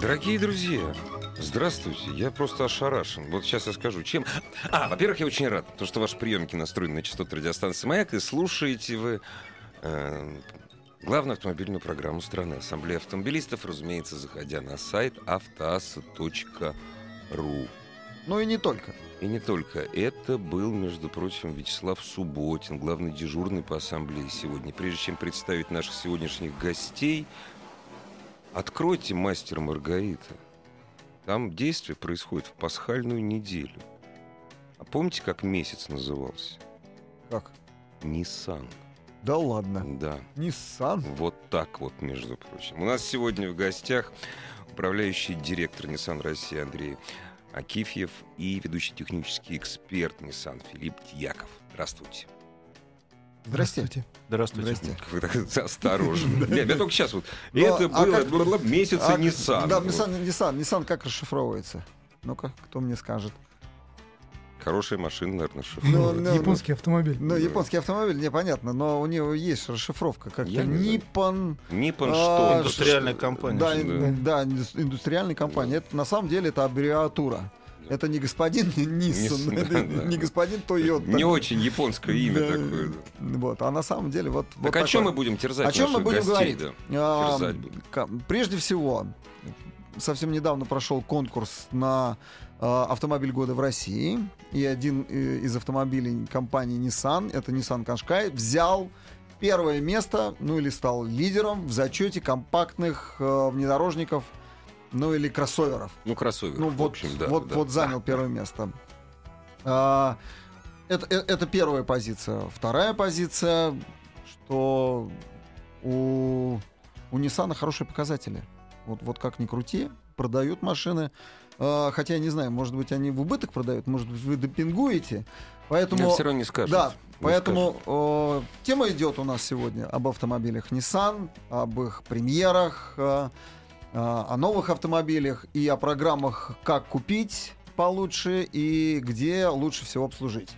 Дорогие друзья, здравствуйте. Я просто ошарашен. Вот сейчас я скажу, чем... А, во-первых, я очень рад, потому что ваши приемники настроены на частоту радиостанции «Маяк», и слушаете вы э, главную автомобильную программу страны. Ассамблея автомобилистов, разумеется, заходя на сайт автоаса.ру. Ну и не только. И не только. Это был, между прочим, Вячеслав Субботин, главный дежурный по ассамблее сегодня. Прежде чем представить наших сегодняшних гостей, откройте «Мастер Маргарита». Там действие происходит в пасхальную неделю. А помните, как месяц назывался? Как? Ниссан. Да ладно. Да. Nissan? Вот так вот, между прочим. У нас сегодня в гостях управляющий директор Nissan России Андрей Акифьев и ведущий технический эксперт Nissan Филипп Дьяков. Здравствуйте. Здрасте. Здравствуйте. Здрасте. Вы так осторожно. Я только сейчас вот. Ну, Это а было, месяца Nissan. Да. Nissan, Nissan. Nissan как расшифровывается? Ну-ка, кто мне скажет? Хорошая машина, наверное, шеф. Ну, ну, Японский автомобиль. Ну, японский автомобиль, непонятно, но у него есть расшифровка как-то. Nippon... Ниппон а, что? Индустриальная компания, Да, индустриальная компания. Это на самом деле это аббревиатура. Это не господин да. не господин Тойота. Не очень японское имя такое. Вот, а на самом деле вот. Так о чем мы будем терзать О чем мы будем говорить? Прежде всего, совсем недавно прошел конкурс на а, автомобиль года в России, и один э, из автомобилей компании Nissan, это Nissan Qashqai, взял первое место, ну или стал лидером в зачете компактных э, внедорожников, ну или кроссоверов. Ну, кроссовер. Ну в вот, общем, да. вот, да, вот занял первое место. А, это, э- это первая позиция. Вторая позиция, что у, у Nissan хорошие показатели. Вот, вот как ни крути, продают машины. А, хотя я не знаю, может быть, они в убыток продают, может быть, вы допингуете. Поэтому... все равно не скажут. Да, Не поэтому э, тема идет у нас сегодня об автомобилях Nissan, об их премьерах, э, о новых автомобилях и о программах «Как купить получше» и где лучше всего обслужить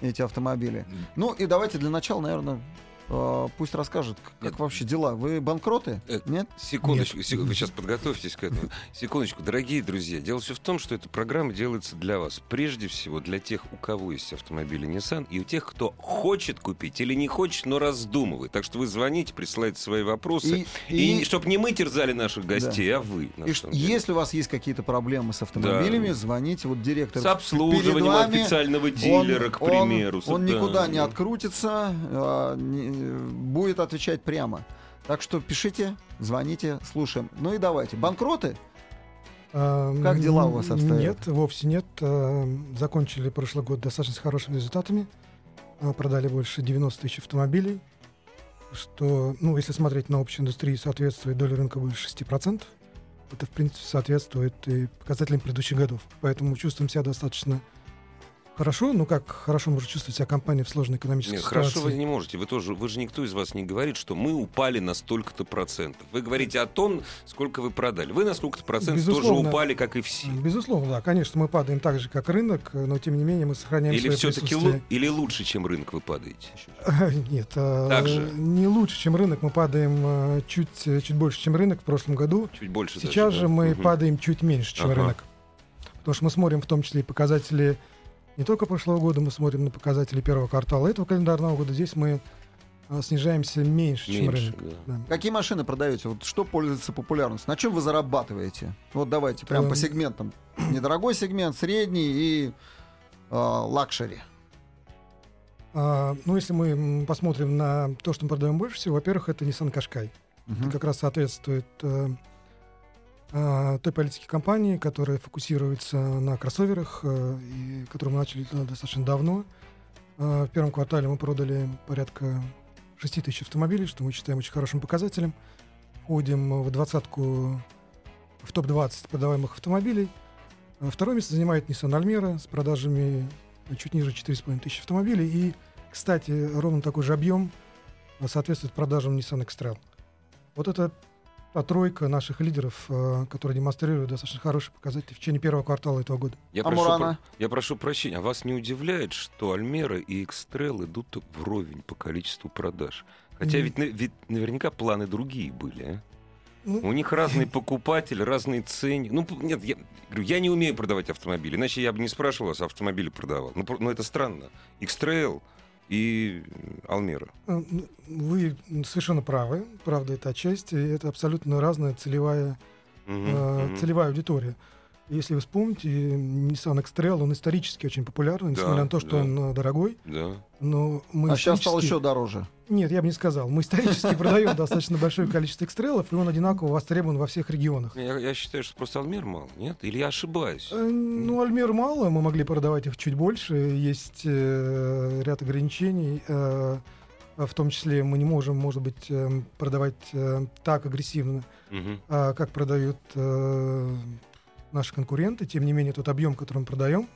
эти автомобили. Ну и давайте для начала, наверное, пусть расскажет, как Нет. вообще дела. Вы банкроты? Э, Нет? Секундочку, сек- вы сейчас подготовьтесь к этому. Секундочку, дорогие друзья. Дело все в том, что эта программа делается для вас. Прежде всего, для тех, у кого есть автомобили Nissan, и у тех, кто хочет купить или не хочет, но раздумывает. Так что вы звоните, присылайте свои вопросы. И, и- чтобы не мы терзали наших гостей, а вы. И ш- если у вас есть какие-то проблемы с автомобилями, звоните вот директор С обслуживанием вами. официального дилера, к он- примеру. Он, Да. никуда не открутится, а, не- будет отвечать прямо. Так что пишите, звоните, слушаем. Ну и давайте. Банкроты? А, Как дела у вас обстоят? Нет, вовсе нет. А, Закончили прошлый год достаточно с хорошими результатами. А, Продали больше 90 тысяч автомобилей. Что, ну, если смотреть на общую индустрию, соответствует доля рынка больше 6%. Это, в принципе, соответствует и показателям предыдущих годов. Поэтому чувствуем себя достаточно хорошо. Ну, как хорошо может чувствовать себя компания в сложной экономической Нет, ситуации. хорошо вы не можете. Вы тоже, вы же никто из вас не говорит, что мы упали на столько-то процентов. Вы говорите о том, сколько вы продали. Вы на сколько-то процентов тоже Безусловно. упали, как и все. Безусловно, да. Конечно, мы падаем так же, как рынок, но тем не менее мы сохраняем Или свое все-таки присутствие. или лучше, чем рынок, вы падаете? Нет, а, Так же? не лучше, чем рынок. Мы падаем а, чуть, чуть больше, чем рынок в прошлом году. Чуть больше. Сейчас даже, же да? мы падаем чуть меньше, чем Ага. рынок. Потому что мы смотрим в том числе и показатели не только прошлого года, мы смотрим на показатели первого квартала этого календарного года. Здесь мы а, снижаемся меньше, чем Меньше, рынок. да. Да. Какие машины продаете? Вот что пользуется популярностью? На чем вы зарабатываете? Вот давайте прям по Эм. сегментам. Недорогой сегмент, средний и а, лакшери. А, ну, если мы посмотрим на то, что мы продаем больше всего, во-первых, это Nissan Qashqai. Мгм. Это как раз соответствует э, той политике компании, которая фокусируется на кроссоверах, э, и которую мы начали э, достаточно давно. Э, в первом квартале мы продали порядка 6 тысяч автомобилей, что мы считаем очень хорошим показателем. Входим в двадцатку в топ-20 продаваемых автомобилей. Второе место занимает Nissan Almera с продажами чуть ниже 4,5 тысяч автомобилей. И, кстати, ровно такой же объем соответствует продажам Nissan X-Trail. Вот это та тройка наших лидеров, а, которые демонстрируют достаточно хорошие показатели в течение первого квартала этого года. Я, А прошу, про- я прошу прощения, а вас не удивляет, что Альмера и Экстрел идут вровень по количеству продаж? Хотя ведь, ведь наверняка планы другие были, а? Ну, У них разный покупатель, разные цены. Ну, нет, я, говорю, я не умею продавать автомобили, иначе я бы не спрашивал вас, автомобили продавал. Ну, про- ну это странно. X-Trail и. Э, ну, Вы совершенно правы, правда, это отчасти, это абсолютно разная целевая, э, целевая аудитория. Если вы вспомните, Nissan X-Trail, он исторически очень популярный, Да, несмотря на то, что да. он э, дорогой, Да. но мы А сейчас стал исторически- еще дороже. Нет, я бы не сказал. Мы исторически продаем достаточно большое количество экстрелов, и он одинаково востребован во всех регионах. Я, я считаю, что просто Алмер мало, нет? Или я ошибаюсь? Э, Ну, Альмер мало, мы могли продавать их чуть больше. Есть э, ряд ограничений. э, в том числе мы не можем, может быть, э, продавать э, так агрессивно, а, как продают э, наши конкуренты. Тем не менее, тот объем, который мы продаем,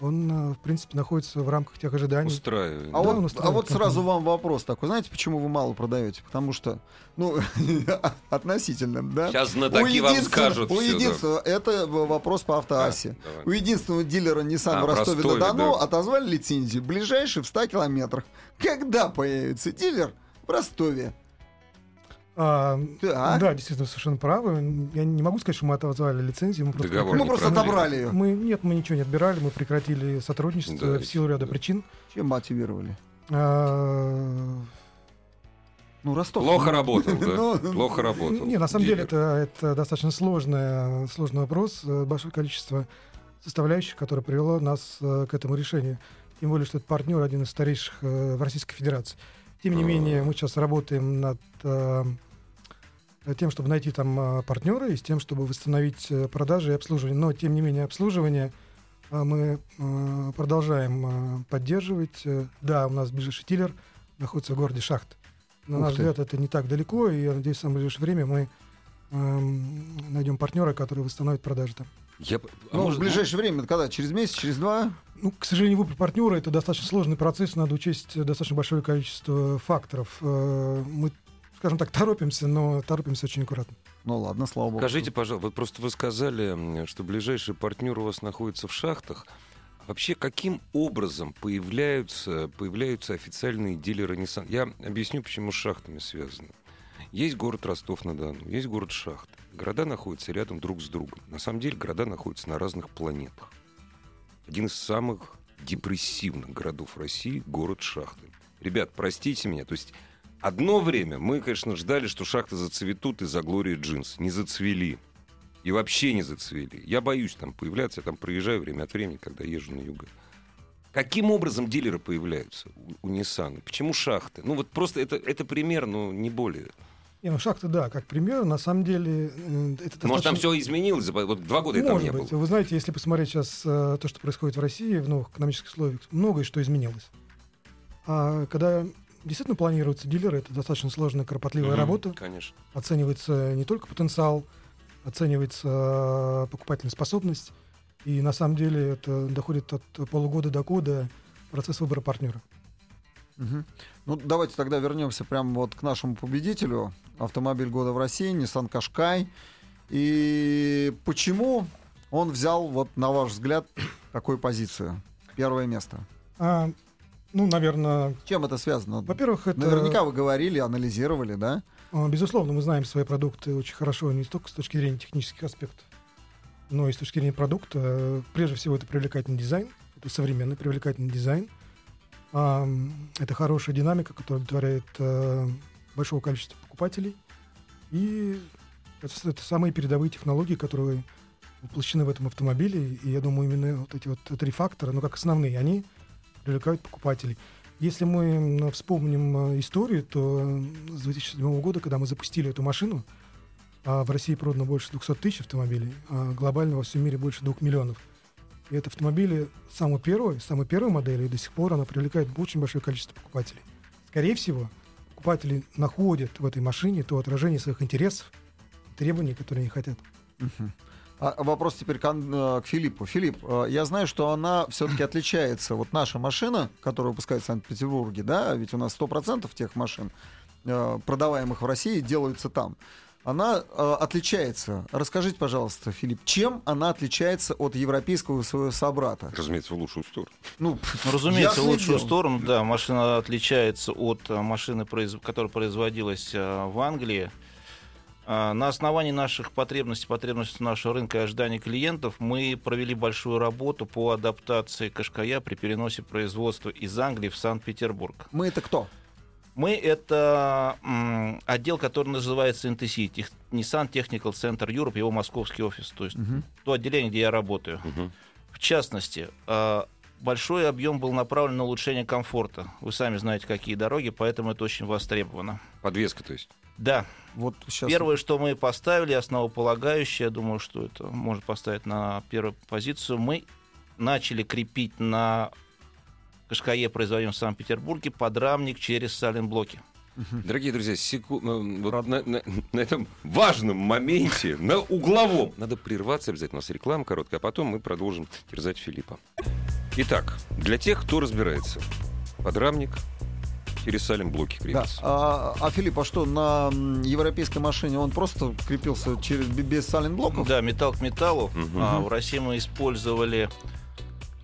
он, э, в принципе, находится в рамках тех ожиданий. Устраивает. А, Да, он вот, устраивает а вот сразу компанию. вам вопрос такой. Знаете, почему вы мало продаете? Потому что, ну, относительно, да? Сейчас знатоки вам единственного- скажут у да. единственного, это вопрос по давай. У единственного дилера Nissan А, в в Ростове, Ростове-на-Дону да. отозвали лицензию. Ближайший в 100 километрах. Когда появится дилер в Ростове? А, Так. Да, действительно, совершенно правы. Я не могу сказать, что мы отозвали лицензию. Мы просто Договор Мы просто отобрали ее. Мы, нет, мы ничего не отбирали, мы прекратили сотрудничество Да, в силу ряда да. причин. Чем мотивировали? А, Ну, Ростов. Плохо работал, да? Ну, Плохо работал. Не, на самом деле Дилер. это, это достаточно сложный, сложный вопрос, э, большое количество составляющих, которое привело нас э, к этому решению. Тем более, что это партнер один из старейших э, в Российской Федерации. Тем не А. менее, мы сейчас работаем над тем, чтобы найти там э, партнера и с тем, чтобы восстановить э, продажи и обслуживание. Но, тем не менее, обслуживание э, мы э, продолжаем э, поддерживать. Э, Да, у нас ближайший дилер находится в городе Шахт. На Ух наш ты. взгляд, это не так далеко, и я надеюсь, в самое ближайшее время мы эм, найдем партнера, который восстановит продажи там. Я а Ну, в может- ближайшее время, когда? Через месяц, через два? Ну, к сожалению, выбор партнера это достаточно сложный процесс, надо учесть э, достаточно большое количество факторов. Э, Мы, скажем так, торопимся, но торопимся очень аккуратно. Ну ладно, слава богу. Скажите, пожалуйста, вот просто вы сказали, что ближайший партнер у вас находится в шахтах. Вообще, каким образом появляются, появляются официальные дилеры Nissan? Я объясню, почему с шахтами связано. Есть город Ростов-на-Дону, есть город Шахты. Города находятся рядом друг с другом. На самом деле города находятся на разных планетах. Один из самых депрессивных городов России — город Шахты. Ребят, простите меня, то есть одно время мы, конечно, ждали, что шахты зацветут из-за Глории Джинс. Не зацвели. И вообще не зацвели. Я боюсь там появляться, я там проезжаю время от времени, когда езжу на юго. Каким образом дилеры появляются у, у Nissan? Почему шахты? Ну вот просто это, это пример, но не более. Не, ну шахты, да, как пример, на самом деле это Может, там достаточно- все изменилось? Вот два года я там Может не быть. был. Вы знаете, если посмотреть сейчас э, то, что происходит в России в новых экономических условиях, многое что изменилось. А когда действительно планируются дилеры, это достаточно сложная, кропотливая Мгм, работа. Конечно. Оценивается не только потенциал, оценивается э, покупательная способность. И на самом деле это доходит от полугода до года процесс выбора партнера. Мгм. Ну, давайте тогда вернемся прямо вот к нашему победителю. Автомобиль года в России, Nissan Qashqai. И почему он взял, вот на ваш взгляд, такую позицию? Первое место. А, ну, наверное, Чем это связано? во-первых, это... Наверняка вы говорили, анализировали, да? А, Безусловно, мы знаем свои продукты очень хорошо, не только с точки зрения технических аспектов, но и с точки зрения продукта. Прежде всего, это привлекательный дизайн, это современный привлекательный дизайн. Это хорошая динамика, которая удовлетворяет э, большого количества покупателей. И это, это самые передовые технологии, которые воплощены в этом автомобиле. И я думаю, именно вот эти вот три фактора, ну как основные, они привлекают покупателей. Если мы вспомним э, историю, то с 2007 года, когда мы запустили эту машину, а в России продано больше 200 тысяч автомобилей, а глобально во всем мире больше 2 миллионов. И это автомобили самой первой, самой первой модели, и до сих пор она привлекает очень большое количество покупателей. Скорее всего, покупатели находят в этой машине то отражение своих интересов, требований, которые они хотят. А вопрос теперь к, э, к Филиппу. Филипп, э, я знаю, что она все-таки отличается. Вот наша машина, которая выпускается в Санкт-Петербурге, да, ведь у нас 100% тех машин, э, продаваемых в России, делаются там. Она э, отличается. Расскажите, пожалуйста, Филипп, чем она отличается от европейского своего собрата? Разумеется, в лучшую сторону. Ну, разумеется, в лучшую сторону, да. Машина отличается от машины, которая производилась в Англии. А, На основании наших потребностей, потребностей нашего рынка и ожиданий клиентов мы провели большую работу по адаптации Кашкая при переносе производства из Англии в Санкт-Петербург. Мы это кто? Мы это м, отдел, который называется NTC, Тех- Nissan Technical Center Europe, его московский офис, то есть то отделение, где я работаю. Мгм. В частности, э, большой объем был направлен на улучшение комфорта. Вы сами знаете, какие дороги, поэтому это очень востребовано. Подвеска, то есть. Да, Вот сейчас. первое, что мы поставили, основополагающее, я думаю, что это можно поставить на первую позицию, мы начали крепить на Кашкае, производимом в Санкт-Петербурге, подрамник через саленблоки. Дорогие друзья, секу- ну, вот на, на- на этом важном моменте, на угловом, надо прерваться обязательно. У нас реклама короткая, а потом мы продолжим терзать Филиппа. Итак, для тех, кто разбирается, подрамник через салим блоки Да. крепится. А, а Филипп, а что, на европейской машине он просто крепился через, без саленблоков? Да, металл к металлу. Мгм. А, в России мы использовали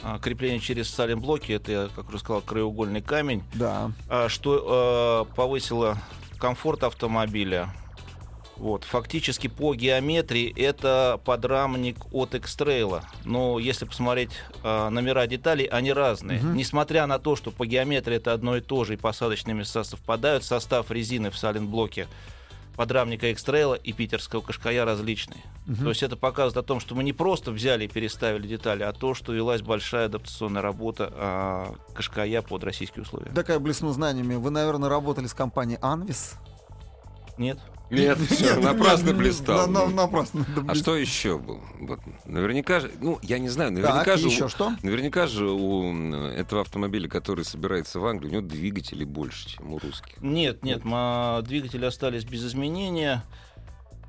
а, крепление через саленблоки, это, я, как уже сказал, краеугольный камень. Да. а, что э, повысило комфорт автомобиля. Вот, фактически по геометрии это подрамник от X-Trail. Но если посмотреть э, номера деталей, они разные. Мгм. Несмотря на то, что по геометрии это одно и то же, и посадочные места совпадают, состав резины в саленблоке подрамника X-Trail и питерского Кашкая различный. Мгм. То есть это показывает о том, что мы не просто взяли и переставили детали, а то, что велась большая адаптационная работа а, Кашкая под российские условия. Такая блесну знаниями. Вы, наверное, работали с компанией Анвис? Нет? Нет, все, напрасно блистал. на- на- Напрасно. да, А что еще был? Вот, наверняка же, ну, я не знаю, наверняка Так, же... еще у- что? Наверняка же у м, этого автомобиля, который собирается в Англии, у него двигателей больше, чем у русских. Нет, нет, ма- двигатели остались без изменения.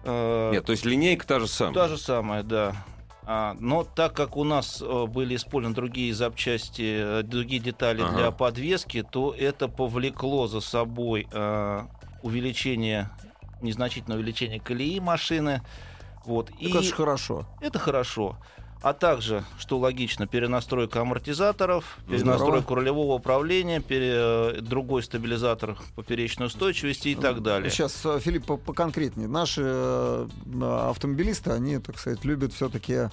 Э, Нет, то есть линейка та же самая. Та же самая, да. А, но так как у нас э, были использованы другие запчасти, э, другие детали Ага. для подвески, то это повлекло за собой э, увеличение, незначительное увеличение колеи машины. Вот. И Так это ж хорошо. это хорошо. А также, что логично, перенастройка амортизаторов, Здорово. перенастройка рулевого управления, пере- другой стабилизатор поперечной устойчивости и так далее. Сейчас, э, Филипп, по- поконкретнее. Наши э, автомобилисты, они, так сказать, любят все-таки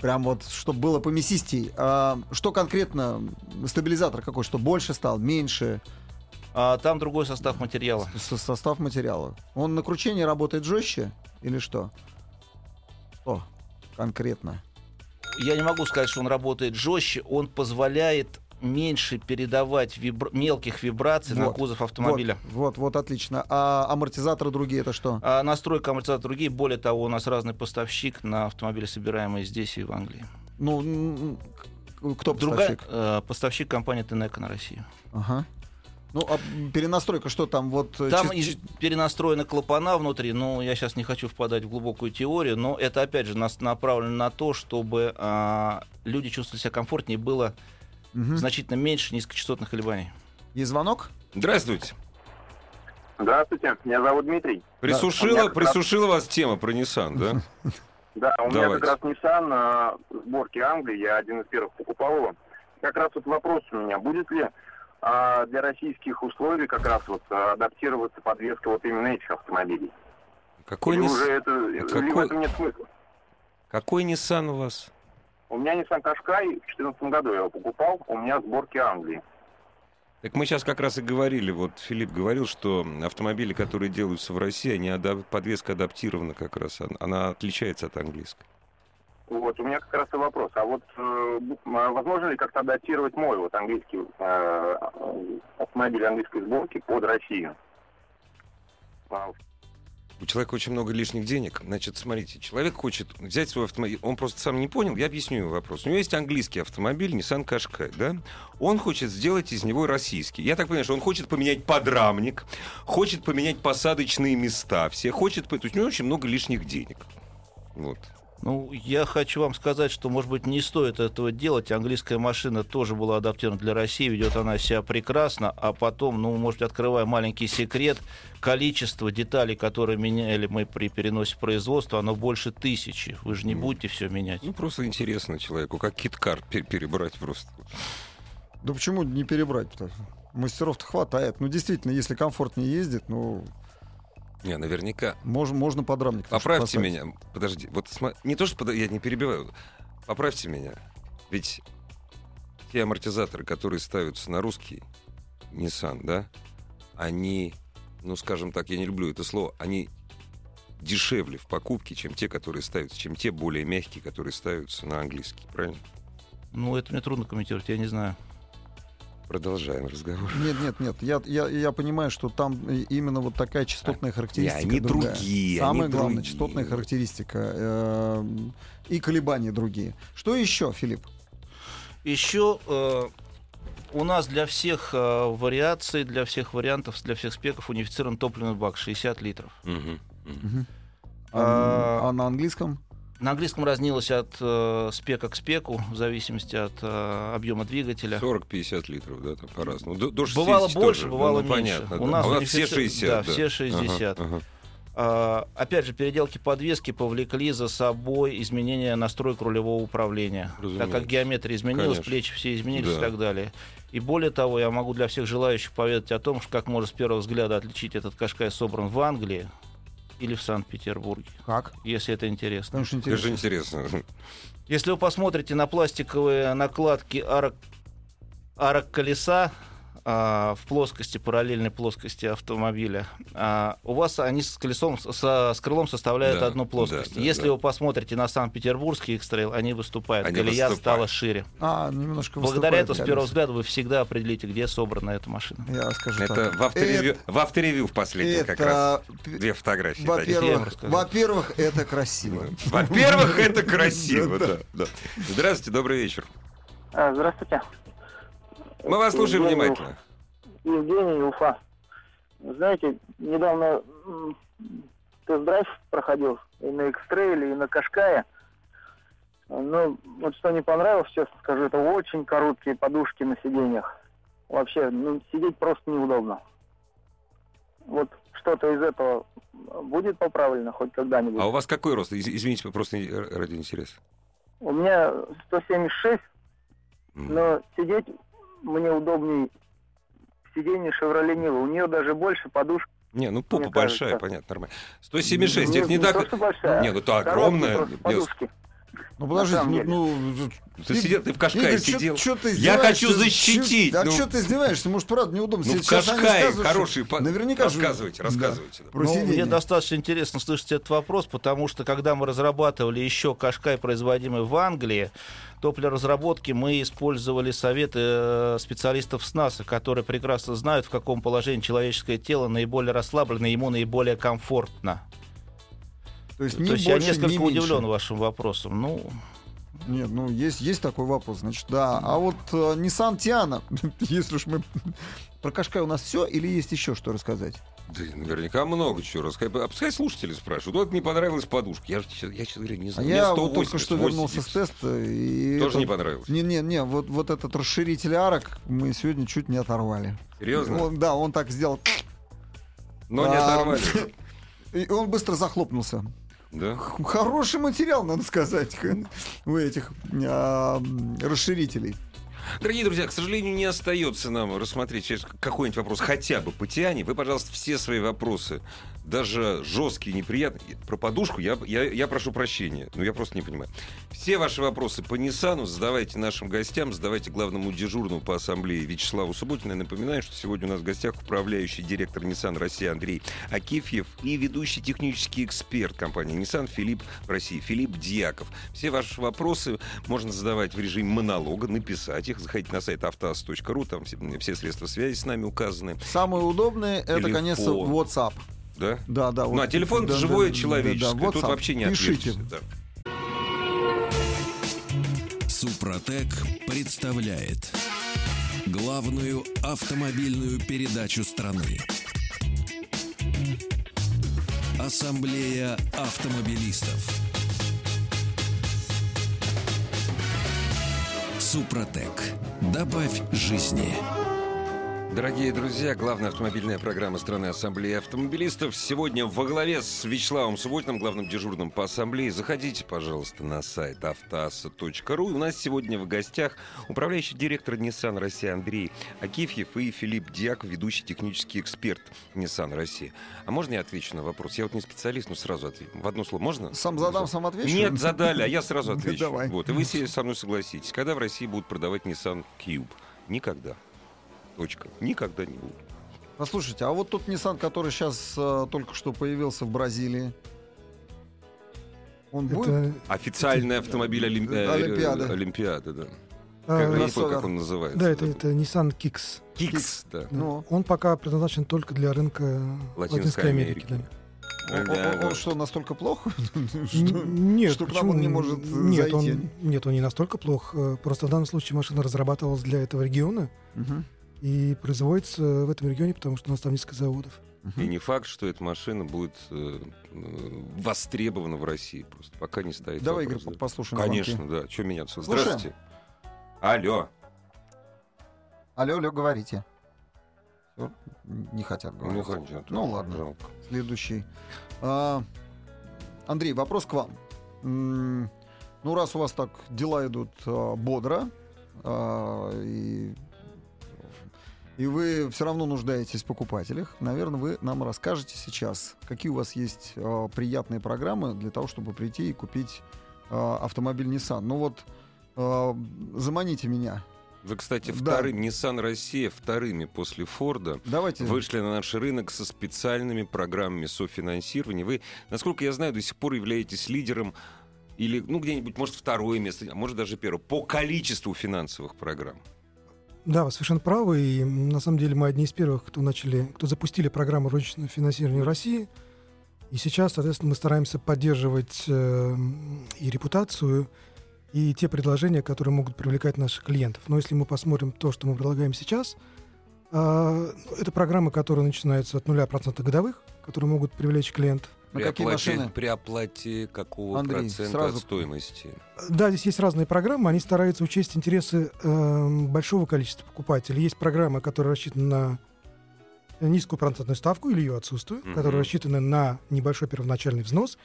прям вот, чтобы было помесистей. А что конкретно стабилизатор какой? Что больше стал, меньше? А там другой состав материала. Со- состав материала. Он на кручении работает жестче или что? Что конкретно? Я не могу сказать, что он работает жестче, он позволяет меньше передавать вибра- мелких вибраций на Вот. кузов автомобиля. Вот, вот, вот, отлично. А амортизаторы другие это что? А настройка амортизатора другие. Более того, у нас разный поставщик на автомобили, собираемые здесь и в Англии. Ну, кто Другая поставщик? э, поставщик компания Тенека на Россию. Ага. Ну, а перенастройка что там? Вот э, Там чис- и перенастроены клапана внутри, но я сейчас не хочу впадать в глубокую теорию, но это опять же нас направлено на то, чтобы а, люди чувствовали себя комфортнее, было Мгм. значительно меньше низкочастотных колебаний. Есть звонок? Здравствуйте. Здравствуйте, меня зовут Дмитрий. Присушила, раз- присушила вас тема про Nissan, да? Да, у меня Давайте. как раз Nissan на сборке Англии, я один из первых покупал его. Как раз вот вопрос у меня, будет ли а, для российских условий как раз вот а, адаптироваться подвеска вот именно этих автомобилей? Какой, Нис- уже это, или какой- в этом нет смысла? Какой Nissan у вас? У меня Nissan Qashqai, в 2014 году я его покупал, у меня сборки Англии. Так мы сейчас как раз и говорили, вот Филипп говорил, что автомобили, которые делаются в России, они ада- подвеска адаптирована как раз, она отличается от английской. Вот, у меня как раз и вопрос. А вот э, а возможно ли как-то адаптировать мой вот английский э, автомобиль английской сборки под Россию? А, У человека очень много лишних денег. Значит, смотрите, человек хочет взять свой автомобиль. Он просто сам не понял, я объясню его вопрос. У него есть английский автомобиль Nissan Qashqai, да? Он хочет сделать из него российский. Я так понимаю, что он хочет поменять подрамник, хочет поменять посадочные места все, хочет... То есть у него очень много лишних денег. Вот. Ну, я хочу вам сказать, что, может быть, не стоит этого делать. Английская машина тоже была адаптирована для России, ведет она себя прекрасно, а потом, ну, может, открывая маленький секрет, количество деталей, которые меняли мы при переносе производства, оно больше тысячи. Вы же не будете все менять. Ну, просто интересно человеку, как киткар перебрать просто. Да почему не перебрать-то? Мастеров-то хватает. Ну, действительно, если комфортнее ездит, ну, не, наверняка. Можно, можно подрамник. Поправьте меня. Подожди. Вот не то, что я не перебиваю. Поправьте меня. Ведь те амортизаторы, которые ставятся на русский Nissan, да, они, ну, скажем так, я не люблю это слово, они дешевле в покупке, чем те, которые ставятся, чем те более мягкие, которые ставятся на английский, правильно? Ну, это мне трудно комментировать, я не знаю. Продолжаем разговор. Нет, нет, нет. Я, я, я понимаю, что там именно вот такая частотная характеристика. И они другая. другие. Самое они главное, другие. частотная характеристика э, и колебания другие. Что еще, Филипп? Еще э, у нас для всех э, вариаций, для всех вариантов, для всех спеков унифицирован топливный бак 60 литров. Угу, угу. А, а на английском? На английском разнилось от э, спека к спеку, в зависимости от э, объема двигателя. 40-50 литров, да, там по-разному. До, до бывало больше, тоже. бывало ну, меньше. Понятно, У да. нас, У нас все 60. Да, да. все 60. Ага, ага. А, опять же, переделки подвески повлекли за собой изменения настроек рулевого управления. Разумеется. Так как геометрия изменилась, Конечно. плечи все изменились Да. и так далее. И более того, я могу для всех желающих поведать о том, что как можно с первого взгляда отличить этот кашкай собран в Англии или в Санкт-Петербурге, Как? если это интересно. Потому что Это же интересно. интересно. Если вы посмотрите на пластиковые накладки арок, арок колеса в плоскости, параллельной плоскости автомобиля, а, у вас они с колесом, со- с крылом составляют Да, одну плоскость. да, да, Если да. вы посмотрите на Санкт-Петербургский X-Trail, они выступают. Они Колея выступают. стала шире. А, немножко Благодаря этому, с первого взгляда, вы всегда определите, где собрана эта машина. Я скажу Это так. в авторевью, Это- в авторевью в последнем как раз. Две фотографии. во-первых, во-первых, это красиво. Во-первых, это красиво. да. Здравствуйте, добрый вечер. А, Здравствуйте. Мы вас слушаем Евгений внимательно. Евгений Уфа. Знаете, недавно тест-драйв проходил и на X-Trail, и на Кашкае. Ну, вот что не понравилось, честно скажу, это очень короткие подушки на сиденьях. Вообще, ну, сидеть просто неудобно. Вот что-то из этого будет поправлено хоть когда-нибудь? А у вас какой рост? Из- Извините, просто ради интереса. У меня 176, М. но сидеть мне удобней сиденье Chevrolet Niva. У нее даже больше подушек. Не, ну попа Мне большая, кажется. понятно, нормально. 176, Нет, это не то, так... что большая, Не, ну это короткие огромная. подушки. Ну подождите, самом ну, ну, Ты сидел, ты в Кашкае Игорь, сидел. чё- чё ты Я хочу защитить, Чё- ну. А что ты издеваешься? Может, правда, неудобно. Ну, в Сейчас они Кашкае хороший... по- Наверняка же- Рассказывайте, Да. рассказывайте. да. Про Ну, мне достаточно интересно слышать этот вопрос, потому что когда мы разрабатывали еще Кашкай, производимый в Англии, то при разработке мы использовали советы э, специалистов с НАСА, которые прекрасно знают, в каком положении человеческое тело наиболее расслаблено, ему наиболее комфортно. То есть, то не есть я больше, несколько не меньше. удивлен вашим вопросом. Ну, Нет, ну есть, есть такой вопрос, значит, да. А вот э, Nissan Tiana, если уж мы... Про Кашкай у нас все или есть еще что рассказать? Да, наверняка много чего рассказать. А пускай слушатели спрашивают. Вот не понравилась подушка. Я же, я, честно говоря, не А знаю. я Мне вот только 180, что вернулся с 80. теста и... Тоже это- не понравилось. Не-не-не, вот, вот этот расширитель арок мы сегодня чуть не оторвали. Серьезно? Он- да, он так сделал. Но не А, оторвали. И он быстро захлопнулся. Да? Хороший материал, надо сказать, у этих а, расширителей. Дорогие друзья, к сожалению, не остается нам рассмотреть сейчас какой-нибудь вопрос хотя бы по Тиане. Вы, пожалуйста, все свои вопросы, даже жесткие, неприятные, про подушку я, я, я прошу прощения, но я просто не понимаю. Все ваши вопросы по Ниссану задавайте нашим гостям, задавайте главному дежурному по ассамблее Вячеславу Субботину. Я напоминаю, что сегодня у нас в гостях управляющий директор Nissan России Андрей Акифьев и ведущий технический эксперт компании Nissan Филипп в России, Филипп Дьяков. Все ваши вопросы можно задавать в режиме монолога, написать их. Заходите на сайт автоаз.ру, там все, все средства связи с нами указаны. Самое удобное это, конечно, WhatsApp да? Да, да. Ну, вот, а телефон да, живое, да, человеческое. Да, да, вот Тут вообще не Пишите. Супротек представляет главную автомобильную передачу страны. Ассамблея автомобилистов. Супротек. Добавь жизни. Дорогие друзья, главная автомобильная программа страны Ассамблеи автомобилистов сегодня во главе с Вячеславом Субботиным, главным дежурным по Ассамблее. Заходите, пожалуйста, на сайт автоаса.ру. У нас сегодня в гостях управляющий директор Nissan Россия Андрей Акифьев и Филипп Дьяк, ведущий технический эксперт Nissan Россия. А можно я отвечу на вопрос? Я вот не специалист, но сразу отвечу. В одно слово можно? Сам задам, сам отвечу? Нет, задали, а я сразу отвечу. Давай. Вот, и вы со мной согласитесь. Когда в России будут продавать Nissan Cube? Никогда. Точка. Никогда не будет. Послушайте, а вот тот Nissan, который сейчас э, только что появился в Бразилии, он будет? Это, Официальный автомобиль Олимпи- э, Олимпиада. э, Олимпиада, да. а, Как, помню, как он называется. да, это, это Nissan Kicks. Кикс, да. Ну, Он пока предназначен только для рынка Латинской Латинской, Америки. Америки. он, он- Да, он да. что, настолько да. Что? Н- Нет, что к нам почему? он не может, нет, зайти? Он, нет, он не настолько плох. э, Просто в данном случае машина разрабатывалась для этого региона Мгм. И производится в этом регионе, потому что у нас там несколько заводов. И не факт, что эта машина будет э, э, востребована в России. Просто пока не стоит Давай, вопрос, Игорь, да. послушаем Конечно, звонки. да. Что меняться? Слушаем. Здравствуйте. Алло. Алло, алло, говорите. Не хотят говорить. Ну, конечно. Ну, ладно. Жалко. Следующий. А, Андрей, вопрос к вам. Ну, раз у вас так дела идут а, бодро, а, и, и вы все равно нуждаетесь в покупателях, наверное, вы нам расскажете сейчас, какие у вас есть а, приятные программы для того, чтобы прийти и купить а, автомобиль Nissan. Ну вот, а, заманите меня. Вы, кстати, Да. вторым, Nissan Россия вторыми после Форда Давайте. вышли на наш рынок со специальными программами софинансирования. Вы, насколько я знаю, до сих пор являетесь лидером или, ну, где-нибудь, может, второе место, а может, даже первое, по количеству финансовых программ. Да, вы совершенно правы. И на самом деле мы одни из первых, кто начали, кто запустили программу розничного финансирования России. И сейчас, соответственно, мы стараемся поддерживать э, и репутацию, и те предложения, которые могут привлекать наших клиентов. Но если мы посмотрим то, что мы предлагаем сейчас, а, это программы, которые начинаются от 0% годовых, которые могут привлечь клиентов. При, какие оплате, машины? при оплате какого Андрей, процента сразу- от стоимости? Да, здесь есть разные программы, они стараются учесть интересы эм, большого количества покупателей. Есть программы, которые рассчитаны на низкую процентную ставку или ее отсутствие, Мгм. которые рассчитаны на небольшой первоначальный взнос,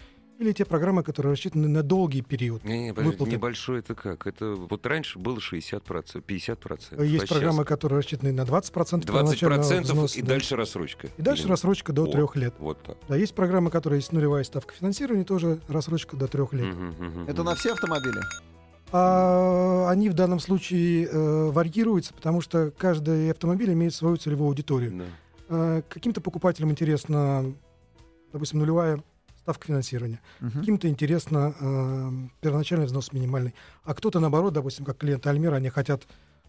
или те программы, которые рассчитаны на долгий период. Не, не, Выплаты. небольшой это как? Это вот раньше было 60%, 50%. Есть а сейчас программы, которые рассчитаны на 20% 20% первоначального взноса, и да. дальше рассрочка. И дальше Или- рассрочка до трех лет. Вот так. Да, есть программы, которые есть нулевая ставка финансирования, тоже рассрочка до трех лет. Это на все автомобили? А, они в данном случае э, варьируются, потому что каждый автомобиль имеет свою целевую аудиторию. Да. Э, каким-то покупателям интересна, допустим, нулевая ставка финансирования. Мгм. Каким-то интересно э, первоначальный взнос минимальный. А кто-то, наоборот, допустим, как клиенты Альмира, они хотят,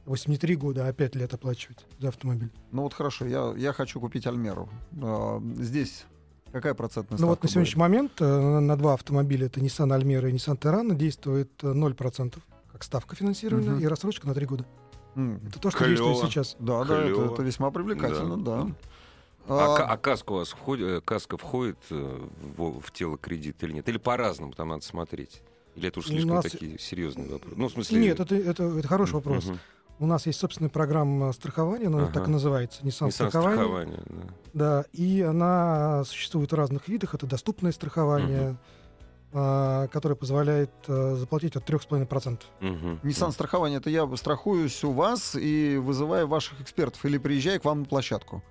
допустим, не три года, а пять лет оплачивать за автомобиль. Ну вот хорошо, я, я хочу купить Альмеру. А, здесь какая процентная ставка Ну вот на сегодняшний будет? момент э, на, два автомобиля, это Nissan Альмера и Nissan Terrano, действует э, 0% как ставка финансирования Мгм. и рассрочка на три года. М, Это то, что Клёво. действует сейчас. Да, да, это, Клёво. это весьма привлекательно, да. А, А, а каска у вас входит, э, каска входит э, в, в тело кредита или нет? Или по-разному там надо смотреть? Или это уж слишком нас- такие серьезные вопросы? Ну, в смысле... Нет, это, это, это хороший вопрос. Мгм. У нас есть собственная программа страхования, она Ага. так и называется, Nissan, Nissan страхование. страхование, да. Да, и она существует в разных видах. Это доступное страхование, а, которое позволяет а, заплатить от 3,5%. Мгм. Nissan страхование, это я страхуюсь у вас и вызываю ваших экспертов или приезжаю к вам на площадку.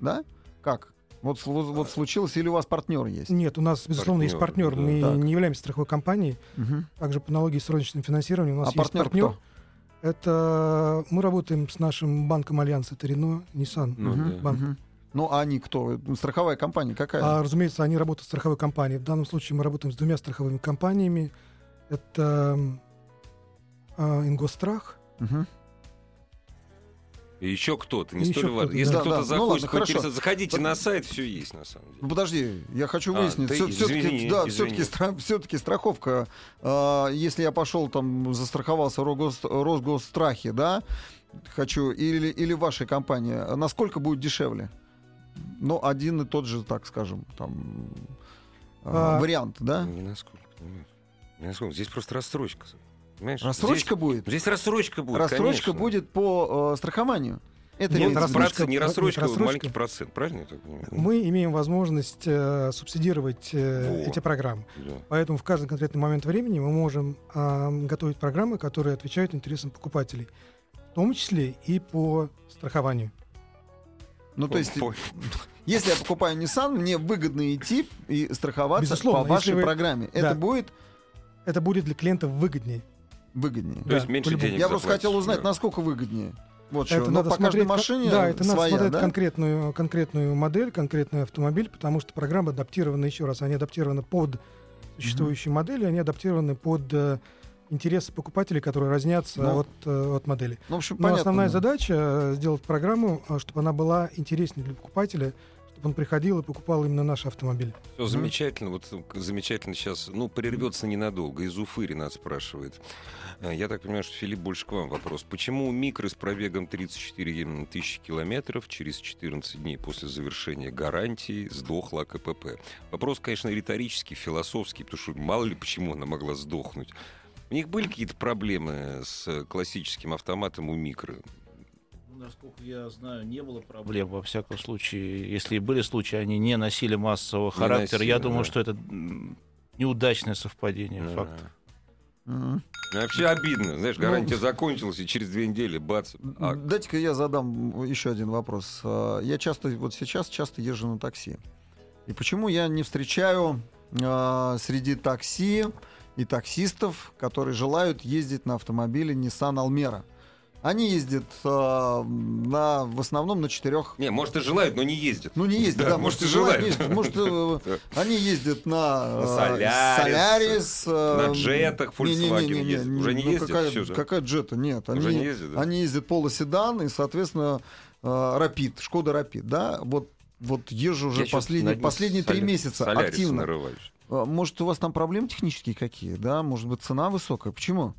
Да? Как? Вот, сл- вот случилось, или у вас партнер есть? Нет, у нас, безусловно, есть Партнёр, партнер. да. Мы Так. не являемся страховой компанией. Мгм. Также по аналогии с розничным финансированием у нас А есть партнер партнер. кто? Это мы работаем с нашим банком Альянс, это Рено, Nissan. Ну, банк. Ну, а они кто? Страховая компания какая? А, разумеется, они работают с страховой компанией. В данном случае мы работаем с двумя страховыми компаниями. Это а, Ингосстрах. Мгм. И еще кто-то, не И столь еще важно. кто-то, Если да. кто-то Да. Ну захочет ладно, хорошо. поинтересоваться, заходите на сайт, все есть на самом деле. Ну, подожди, я хочу А, выяснить. ты Все, таки извини, да, извини. все-таки, все-таки страховка. а, если я пошел там, застраховался Росгос, Росгосстрахе, да, хочу, или, или вашей компании, а насколько будет дешевле? Ну, один и тот же, так скажем, там а, А, вариант, да? Не насколько? Не насколько. Здесь просто рассрочка. Понимаешь? Рассрочка здесь, будет? Здесь рассрочка будет, Рассрочка конечно. будет по э, страхованию. Это Нет, рассрочка, не нет, рассрочка, а рассрочка. маленький процент, правильно я так понимаю? Мы имеем возможность э, субсидировать э, эти программы. Да. Поэтому в каждый конкретный момент времени мы можем а, готовить программы, которые отвечают интересам покупателей, в том числе и по страхованию. Ну, то есть, если я покупаю Nissan, мне выгодно идти и страховаться Безусловно, по вашей вы- программе. Да. Это будет Это будет для клиентов выгоднее. Выгоднее. То есть меньше денег Я просто хотел узнать, насколько выгоднее. Вот это что. Но надо по каждой смотреть, кон- машине да, это надо своя, смотреть да? конкретную, конкретную модель, конкретный автомобиль, потому что программы адаптированы, еще раз, они адаптированы под существующие модели, они адаптированы под э, интересы покупателей, которые разнятся Ну, от, э, от модели. Ну, в общем, Но понятно. основная да. задача э, сделать программу, э, чтобы она была интереснее для покупателя, чтобы он приходил и покупал именно наши автомобили. Все замечательно, вот э, замечательно сейчас, ну, прервется ненадолго. Из Уфы Ренат спрашивает. Э, Я так понимаю, что, Филипп, больше к вам вопрос. Почему у микро с пробегом 34 тысячи километров через 14 дней после завершения гарантии сдохла КПП? Вопрос, конечно, риторический, философский, потому что мало ли почему она могла сдохнуть. У них были какие-то проблемы с классическим автоматом у микро? Насколько я знаю, не было проблем. Во всяком случае, если и были случаи, они не носили массового Не характера. носили, я думаю, да. что это неудачное совпадение. Факт. Мгм. Ну, Вообще обидно. Знаешь, Ну, гарантия закончилась, и через две недели бац. а- Дайте-ка я задам еще один вопрос. А, Я часто, вот сейчас часто езжу на такси. И почему я не встречаю а, среди такси и таксистов, которые желают ездить на автомобиле Nissan Almera? Они ездят а, на, в основном на четырех Не, может, и желают, но не ездят. ну, не ездят, да, Да, может, и желают. ездят. Может, э, они ездят на, На э, Солярис, Солярис, э, на джетах Volkswagen ездят. Уже не ну, ездят? Какая, Всё же. какая джета? Нет, Уже они, не ездят, да? они ездят полоседан и, соответственно, Рапид, Шкода Рапид, да? Вот, вот езжу уже Я последние, последние три месяца соляриса активно. нарываюсь. А, Может, у вас там проблемы технические какие, да? Может быть, цена высокая? Почему?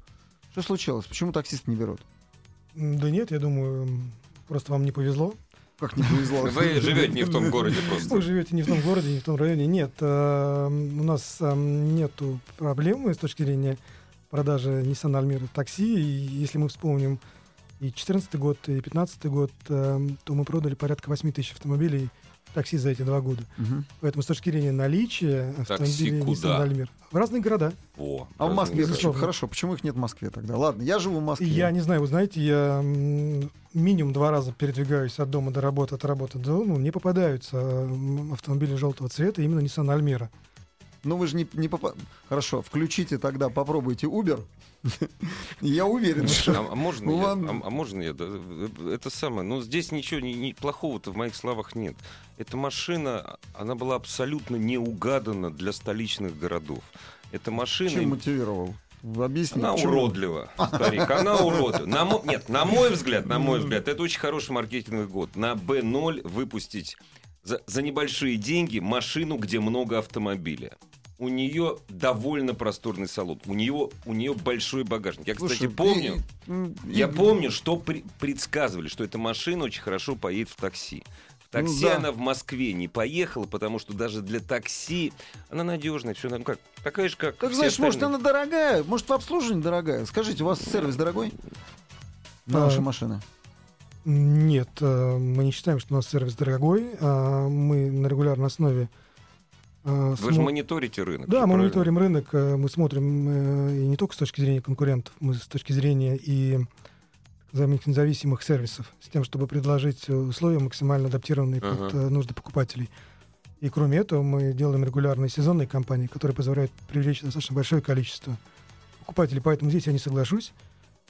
Что случилось? Почему таксист не берут? Да нет, я думаю, просто вам не повезло. Как не повезло? Вы живете не в том городе просто. Вы живете не в том городе, не в том районе. Нет, э, у нас э, нету проблемы с точки зрения продажи Nissan Almera такси. И если мы вспомним и 2014 год, и 2015 год, э, то мы продали порядка 8 тысяч автомобилей такси за эти два года. Мгм. Поэтому с точки зрения наличия автомобилей? Nissan Almera в разные города. Во, А в Москве безусловно. Хорошо, почему их нет в Москве тогда? Ладно, я живу в Москве. Я не знаю, вы знаете, я минимум два раза передвигаюсь от дома до работы, от работы до дома. Мне попадаются автомобили желтого цвета, именно Nissan Almera. Ну вы же не, не попа- Хорошо, включите тогда, попробуйте Uber. Я уверен, что... А, а можно Ну, я? А, а можно я? Э, Это самое. Но здесь ничего плохого-то в моих словах нет. Эта машина, она была абсолютно не угадана для столичных городов. Эта машина... Чем мотивировал? Объясни. Она почему? уродлива, старик, она уродлива. На мо- Нет, на мой взгляд, на мой взгляд, это очень хороший маркетинговый год. На B0 выпустить за, за небольшие деньги машину, где много автомобиля. У нее довольно просторный салон. У нее, у нее большой багажник. Я, кстати, Слушай, помню, и- я и- помню, что при- предсказывали, что эта машина очень хорошо поедет в такси. В такси Ну да. она в Москве не поехала, потому что даже для такси она надежная, все, ну как, такая же, как. Как все знаешь, может, остальные. она дорогая, может, в обслуживании дорогая. Скажите, у вас сервис дорогой на А, вашей машине? Нет, э, мы не считаем, что у нас сервис дорогой. А, Мы на регулярной основе э, Вы же смо- мониторите рынок. Да, же, мы правильно? мониторим рынок, э, мы смотрим э, и не только с точки зрения конкурентов, мы с точки зрения и независимых сервисов, с тем, чтобы предложить условия максимально адаптированные Ага. под нужды покупателей. И кроме этого мы делаем регулярные сезонные кампании, которые позволяют привлечь достаточно большое количество покупателей. Поэтому здесь я не соглашусь.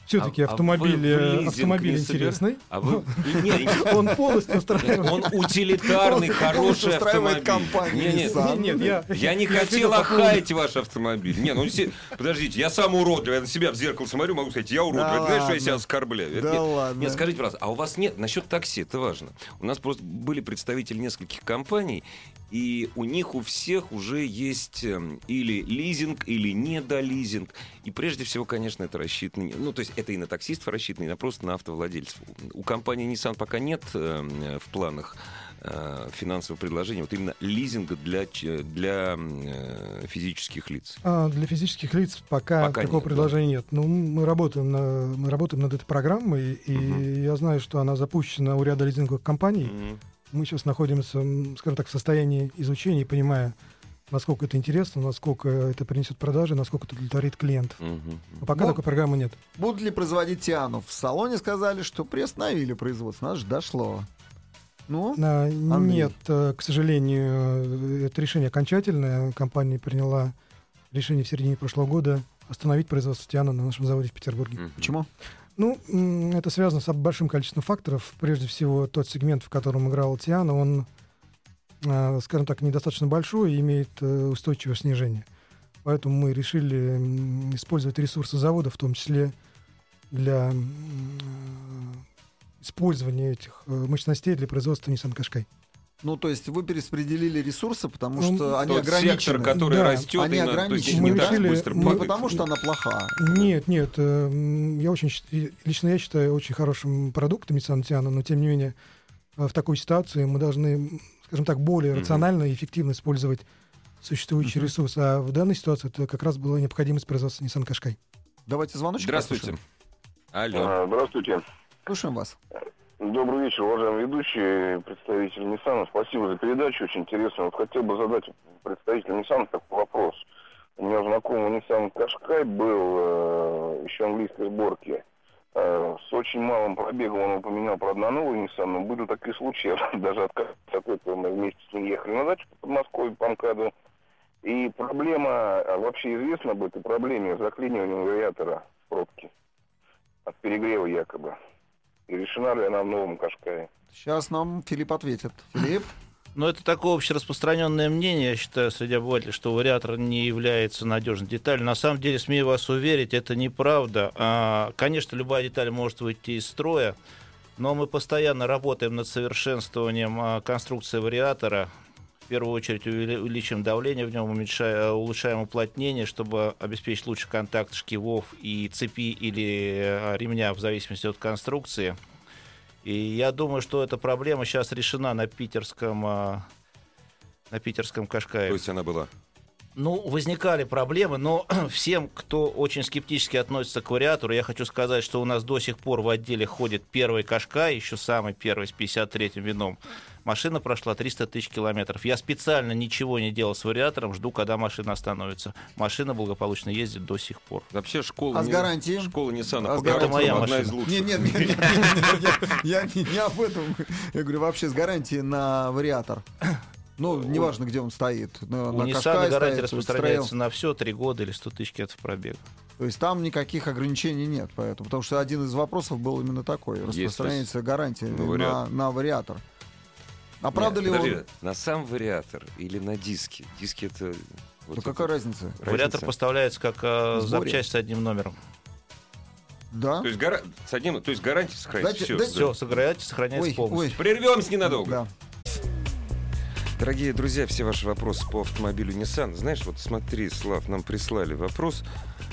Все-таки А- а вы автомобиль, лизинг автомобиль не интересный. А вы... Не, не, Он полностью устраивает. Он утилитарный, Он хороший устраивает автомобиль. компанию Не, не, Nissan. Нет, я, Я не я хотел охаять ваш автомобиль. Не, ну се- подождите, я сам уродливый, я на себя в зеркало смотрю, могу сказать, я уродливый. Да Ты знаешь, что я себя оскорбляю? Это Да нет. ладно. Нет, скажите, пожалуйста, а у вас нет, насчет такси, это важно. У нас просто были представители нескольких компаний, и у них у всех уже есть эм, или лизинг, или недолизинг. И прежде всего, конечно, это рассчитано... Ну, то есть это и на таксистов рассчитано, и на просто на автовладельцев. У компании Nissan пока нет эм, в планах э, финансового предложения, вот именно лизинга для, для э, физических лиц? А, для физических лиц пока, Пока такого нет, да. предложения нет. Ну, мы работаем, на, мы работаем над этой программой, и Мгм. я знаю, что она запущена у ряда лизинговых компаний. Мгм. Мы сейчас находимся, скажем так, в состоянии изучения и понимая, насколько это интересно, насколько это принесет продажи, насколько это удовлетворит клиентов. Мгм. Но пока Ну, такой программы нет. Будут ли производить Тиану? В салоне сказали, что приостановили производство. Нас же дошло. Ну, А. Нет, э, к сожалению, э, это решение окончательное. Компания приняла решение в середине прошлого года остановить производство Тиана на нашем заводе в Петербурге. Мгм. почему? Ну, это связано с большим количеством факторов. Прежде всего, тот сегмент, в котором играл Тиана, он, а, скажем так, недостаточно большой и имеет э, устойчивое снижение. Поэтому мы решили использовать ресурсы завода, в том числе для э, использования этих э, мощностей для производства Nissan Qashqai. Ну, то есть вы перераспределили ресурсы, потому Ну, что они Тот ограничены. сектор, который Да, растет, они именно, ограничены. не Мы так решили- быстро Не мы- потому, что она плоха. Нет, нет, э, я очень, лично я считаю очень хорошим продуктом Nissan Tiana, но тем не менее э, в такой ситуации мы должны, скажем так, более рационально и эффективно использовать существующий Мгм. ресурс. А в данной ситуации это как раз была необходимость производства Nissan Qashqai. Давайте звоночек Здравствуйте. послушаем. Алло. А, Здравствуйте. Слушаем вас. Добрый вечер, уважаемый ведущий, представитель Nissan. Спасибо за передачу, очень интересно. Вот хотел бы задать представителю Nissan такой вопрос. У меня знакомый Nissan Qashqai был э, еще английской сборки. Э, с очень малым пробегом он упоминал про одноновый Nissan, но были такие случаи, даже отказался от этого, мы вместе с ним ехали на дачу по Подмосковью, по МКАДу. И проблема, а вообще известно об этой проблеме заклинивания вариатора в пробке от перегрева якобы. И решена ли она в новом Кашкае? Сейчас нам Филипп ответит. Филипп? Но это такое общераспространенное мнение, я считаю, среди обывателей, что вариатор не является надежной деталью. На самом деле, смею вас уверить, это неправда. А, Конечно, любая деталь может выйти из строя, но мы постоянно работаем над совершенствованием а, конструкции вариатора. В первую очередь увели- увеличиваем давление в нем, уменьшая- улучшаем уплотнение, чтобы обеспечить лучший контакт шкивов и цепи или э, ремня в зависимости от конструкции. И я думаю, что эта проблема сейчас решена на питерском, а, на питерском Кашкае. То есть она была. Ну, возникали проблемы, но всем, кто очень скептически относится к вариатору, я хочу сказать, что у нас до сих пор в отделе ходит первый Кашкай, еще самый первый с 53-м вином. Машина прошла 300 тысяч километров. Я специально ничего не делал с вариатором, жду, когда машина остановится. Машина благополучно ездит до сих пор. Вообще школа... А с не- гарантией? Школа Ниссана А с по гарантии гарантией? одна моя из машина. лучших. Нет, нет, нет, нет, нет, нет, я не, не об этом. Я говорю, вообще с гарантией на вариатор. Ну, неважно, где он стоит. На, У на Nissan гарантия стоит, распространяется на все, 3 года или 100 тысяч километров пробега. То есть там никаких ограничений нет. Поэтому, потому что один из вопросов был именно такой. Есть, Распространяется гарантия на на, вариатор. на вариатор. А правда Нет, ли подожди, он... На сам вариатор или на диски? Диски это... вот Да это- какая разница? разница. Вариатор поставляется как э, запчасть с одним номером. Да? То есть, гара- с одним... То есть гарантия сохраняется. Дайте- Все. дайте- Все, сохраняется Ой, полностью. ой. Прервемся ненадолго. Да. Дорогие друзья, все ваши вопросы по автомобилю Nissan. Знаешь, вот смотри, Слав, нам прислали вопрос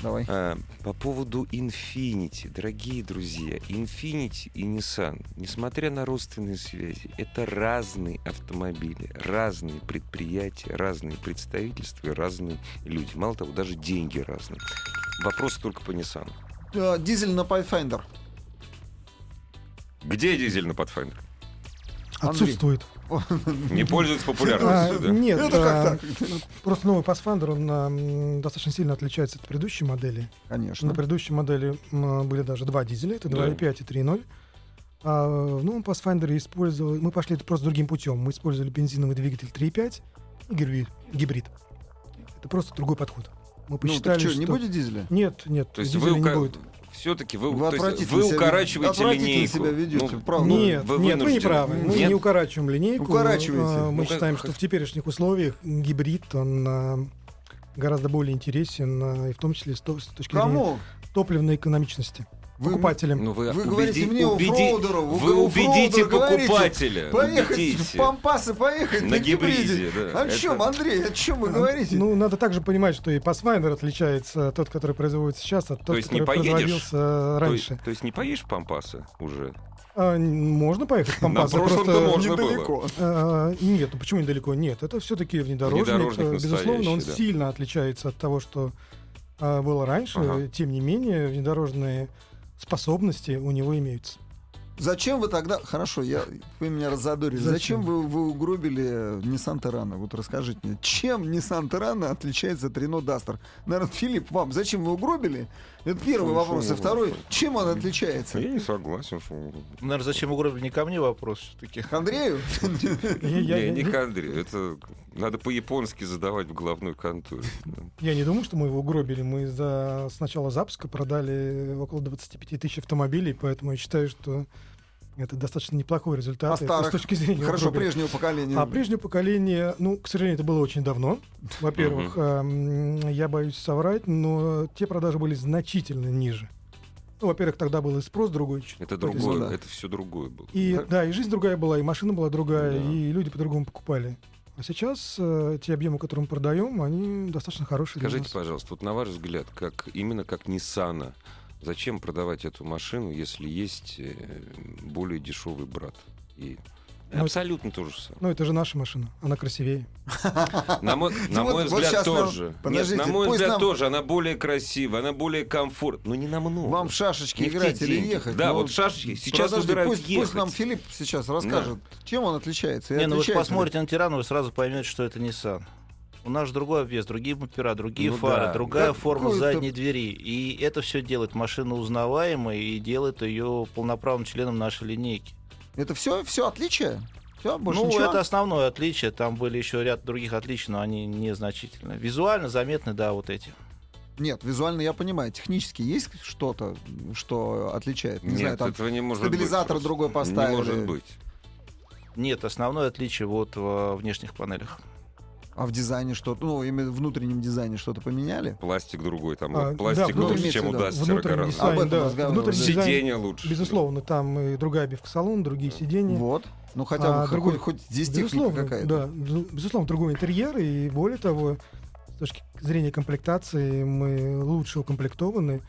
Давай. а, по поводу Infinity. Дорогие друзья, Infinity и Nissan, несмотря на родственные связи, это разные автомобили, разные предприятия, разные представительства разные люди. Мало того, даже деньги разные. Вопрос только по Nissan. Э, Дизель на Pathfinder. Где дизель на Pathfinder? Андрей. Отсутствует. Не пользуется А, популярностью, да? Нет, Это как а, просто новый Pathfinder, он а, достаточно сильно отличается от предыдущей модели. Конечно. На предыдущей модели были даже два дизеля, это Да. 2.5 и 3.0. А в новом Pathfinder использовали, мы пошли это просто другим путем. Мы использовали бензиновый двигатель 3.5 и гибрид. Это просто другой подход. Мы Ну, посчитали, так что, что... не будет дизеля? Нет, нет, То есть дизеля вы, не будет. Все-таки вы, Вы то есть вы себя- укорачиваете отвратительно линейку. себя ведете, Ну, правда. Нет, вы нет, вы не правы. Мы Нет? не укорачиваем линейку. Укорачиваете. А, Мы Ну, считаем, как- что в теперешних условиях гибрид, он а, гораздо более интересен, а, и в том числе с, то- с точки зрения Кому? топливной экономичности. Вы- Покупателям. Ну, вы, Вы убеди- говорите мне, убеди- оффроудеру, вы вы убедите оффроудеру говорите, покупателя. Поехать убедите. в Пампасы, поехать На на, гибриде, да. О Это- чем, Андрей, о чем вы А, говорите? Ну, надо также понимать, что и Pathfinder отличается тот, который производится сейчас, от тот, есть не который поедешь? производился То, раньше. есть- то есть не поешь пампаса уже? А, можно поехать по На Пампасу, прошлом-то просто- можно было. Недалеко. А, нет, ну почему недалеко? Нет, это все-таки внедорожник. Внедорожник э, Безусловно, он да. сильно отличается от того, что а, было раньше. Ага. Тем не менее, внедорожные способности у него имеются. Зачем вы тогда... Хорошо, я... вы меня разодорили. Зачем, Зачем? вы, вы угробили Nissan Terrano? Вот расскажите мне, чем Nissan Terrano отличается от Renault Duster? Наверное, Филипп, вам зачем вы угробили? Это первый Ну, вопрос. И второй, чем он отличается? Я не согласен, что... Наверное, зачем угробили не ко мне вопрос все-таки. К Андрею? Не, не к Андрею. Это надо по-японски задавать в головной конторе. я не думаю, что мы его угробили. Мы за... с начала запуска продали около 25 тысяч автомобилей, поэтому я считаю, что это достаточно неплохой результат. А старых? с точки зрения Хорошо, угробили. прежнего поколения. А прежнее поколение, ну, к сожалению, это было очень давно. Во-первых, эм, я боюсь соврать, но те продажи были значительно ниже. Ну, во-первых, тогда был и спрос другой. Это другое, да. это все другое было. И да, и жизнь другая была, и машина была другая, Да. и люди по-другому покупали. А сейчас э, те объемы, которые мы продаем, они достаточно хорошие. для Скажите, нас. пожалуйста, вот на ваш взгляд, как именно как Nissan, зачем продавать эту машину, если есть э, более дешевый брат? И Ну, абсолютно то же самое. Ну, это же наша машина, она красивее. На мой, на Вот- мой вот взгляд нам- тоже. Нет, на мой взгляд нам- тоже. Она более красивая, она более комфортная. Но не намного. Вам в шашечки Не играть или деньги. ехать? Да, Ну, вот шашечки. Сейчас подожди, выбирают пусть, ехать. пусть нам Филипп сейчас расскажет, чем он отличается. И Не, ну вы посмотрите на Тирану, вы сразу поймете, что это Nissan. У нас же другой обвес, другие бампера, другие Ну фары, да. другая Да форма задней двери. И это все делает машину узнаваемой и делает ее полноправным членом нашей линейки. Это все, все отличие? Все, больше ну, ничего? это основное отличие. Там были еще ряд других отличий, но они незначительны. Визуально заметны, да, вот эти. Нет, визуально я понимаю. Технически есть что-то, что отличает? Не Нет, знаю, там этого не может стабилизатор быть. другой поставили. Не может быть. Нет, основное отличие вот в внешних панелях. А в дизайне что-то, ну, именно в внутреннем дизайне что-то поменяли? Пластик другой. Там А, пластик да, лучше, чем у да. Дастера Внутренний гораздо. Об этом да. разговаривали. Внутренний дизайн, Сиденье лучше. безусловно, там и другая обивка салона, другие сиденья. Вот. Ну, хотя бы А, хоть- другой- хоть здесь техника Безусловно, какая-то. да, безу- безусловно, другой интерьер, и более того, с точки зрения комплектации мы лучше укомплектованы.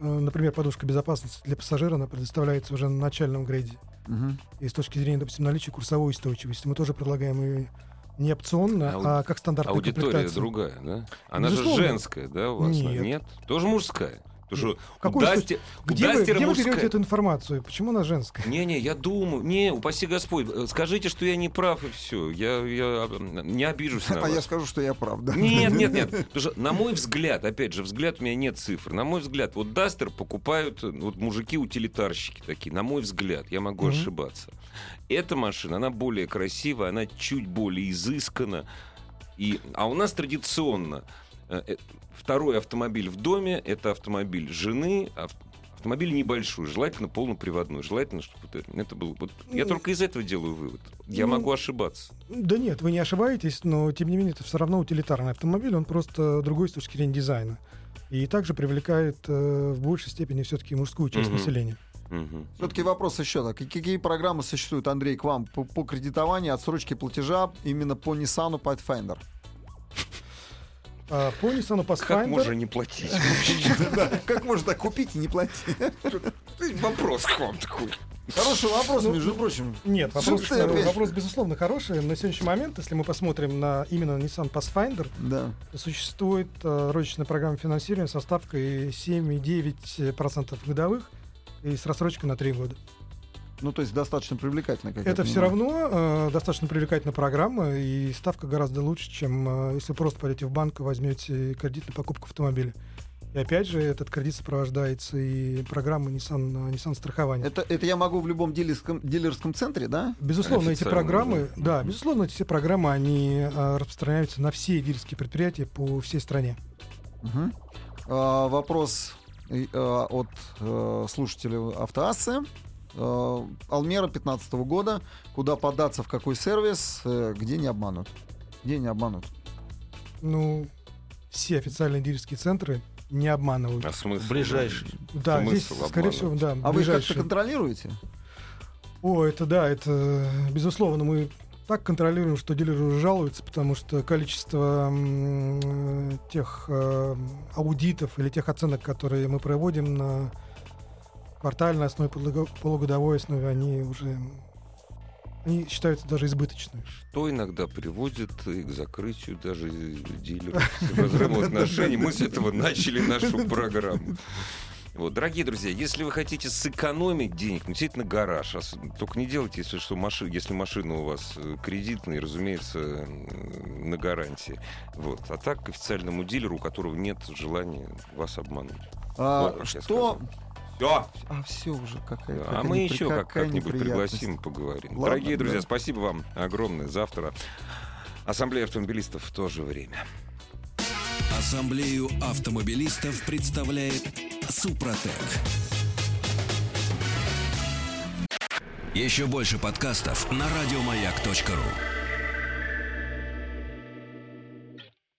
Э, Например, подушка безопасности для пассажира, она предоставляется уже на начальном грейде. Мгм. И с точки зрения, допустим, наличия курсовой устойчивости, мы тоже предлагаем ее не опционно, Ауди- а как стандартная Аудитория другая, да? Она Безусловно. же женская, да, у вас? Нет. Нет? Тоже мужская? Потому что у, Какой у Где, вы, Дастера где вы мужская. берете эту информацию? Почему она женская? Не-не, я думаю, не, упаси Господь, э, скажите, что я не прав и все, я, я не обижусь на А вас. я скажу, что я прав, да? Нет, нет, нет. Потому что, на мой взгляд, опять же, взгляд у меня нет цифр. На мой взгляд, вот Дастер покупают э, вот мужики-утилитарщики такие. На мой взгляд, я могу Мгм. ошибаться. Эта машина, она более красивая, она чуть более изыскана. И, а у нас традиционно э, второй автомобиль в доме это автомобиль жены, ав- автомобиль небольшой, желательно полноприводной, желательно, чтобы это, это был. Вот, я Ну, только из этого делаю вывод. Я ну, могу ошибаться. Да нет, вы не ошибаетесь, но тем не менее это все равно утилитарный автомобиль, он просто другой с точки зрения дизайна. И также привлекает э, в большей степени все-таки мужскую часть Мгм. населения. Мгм. Все-таки вопрос еще так. Какие программы существуют, Андрей, к вам по, по кредитованию, отсрочке платежа именно по Nissan Pathfinder? А, по Nissan Как Pathfinder... можно не платить? Как можно так купить и не платить? Вопрос к вам такой. Хороший вопрос, Ну, между прочим. Нет, вопрос безусловно хороший. На сегодняшний момент, если мы посмотрим на именно Nissan Pathfinder, Да. существует э, розничная программа финансирования со ставкой 7,9% годовых и с рассрочкой на 3 года. Ну, то есть достаточно привлекательно. Как я Это все равно э, достаточно привлекательная программа, и ставка гораздо лучше, чем э, если просто пойдете в банк и возьмете кредит на покупку автомобиля. И опять же, этот кредит сопровождается и программой Nissan, э, Nissan страхования. Это, это я могу в любом дилерском, дилерском центре, да? Безусловно, эти программы, да, безусловно, эти все программы, они э, распространяются на все дилерские предприятия по всей стране. Мгм. А, вопрос э, э, от э, слушателя Автоассы. Э, Алмера 15 года. Куда податься, в какой сервис, э, где не обманут? Где не обманут? Ну, все официальные дилерские центры не обманывают. А смысл? Ближайший. Да, здесь, смысл скорее всего, да, А вы их как-то контролируете? О, это да, это безусловно мы так контролируем, что дилеры уже жалуются, потому что количество м, э, тех э, аудитов или тех оценок, которые мы проводим на квартальной основе, полугодовой основе, они уже они считаются даже избыточными. Что иногда приводит и к закрытию даже дилеров с разрывом отношений. Мы с этого начали нашу программу. Вот, дорогие друзья, если вы хотите сэкономить денег, ну, действительно гараж. Только не делайте, если, что маши, если машина у вас э, кредитная, разумеется, на гарантии. Вот. А так к официальному дилеру, у которого нет желания вас обмануть. А, вот, что все. А все уже какая-то. А мы еще как- как-нибудь пригласим, поговорим. Ладно, Дорогие друзья, да. спасибо вам огромное. Завтра Ассамблея автомобилистов в то же время. Ассамблею автомобилистов представляет Супротек. Еще больше подкастов на радиомаяк.ру.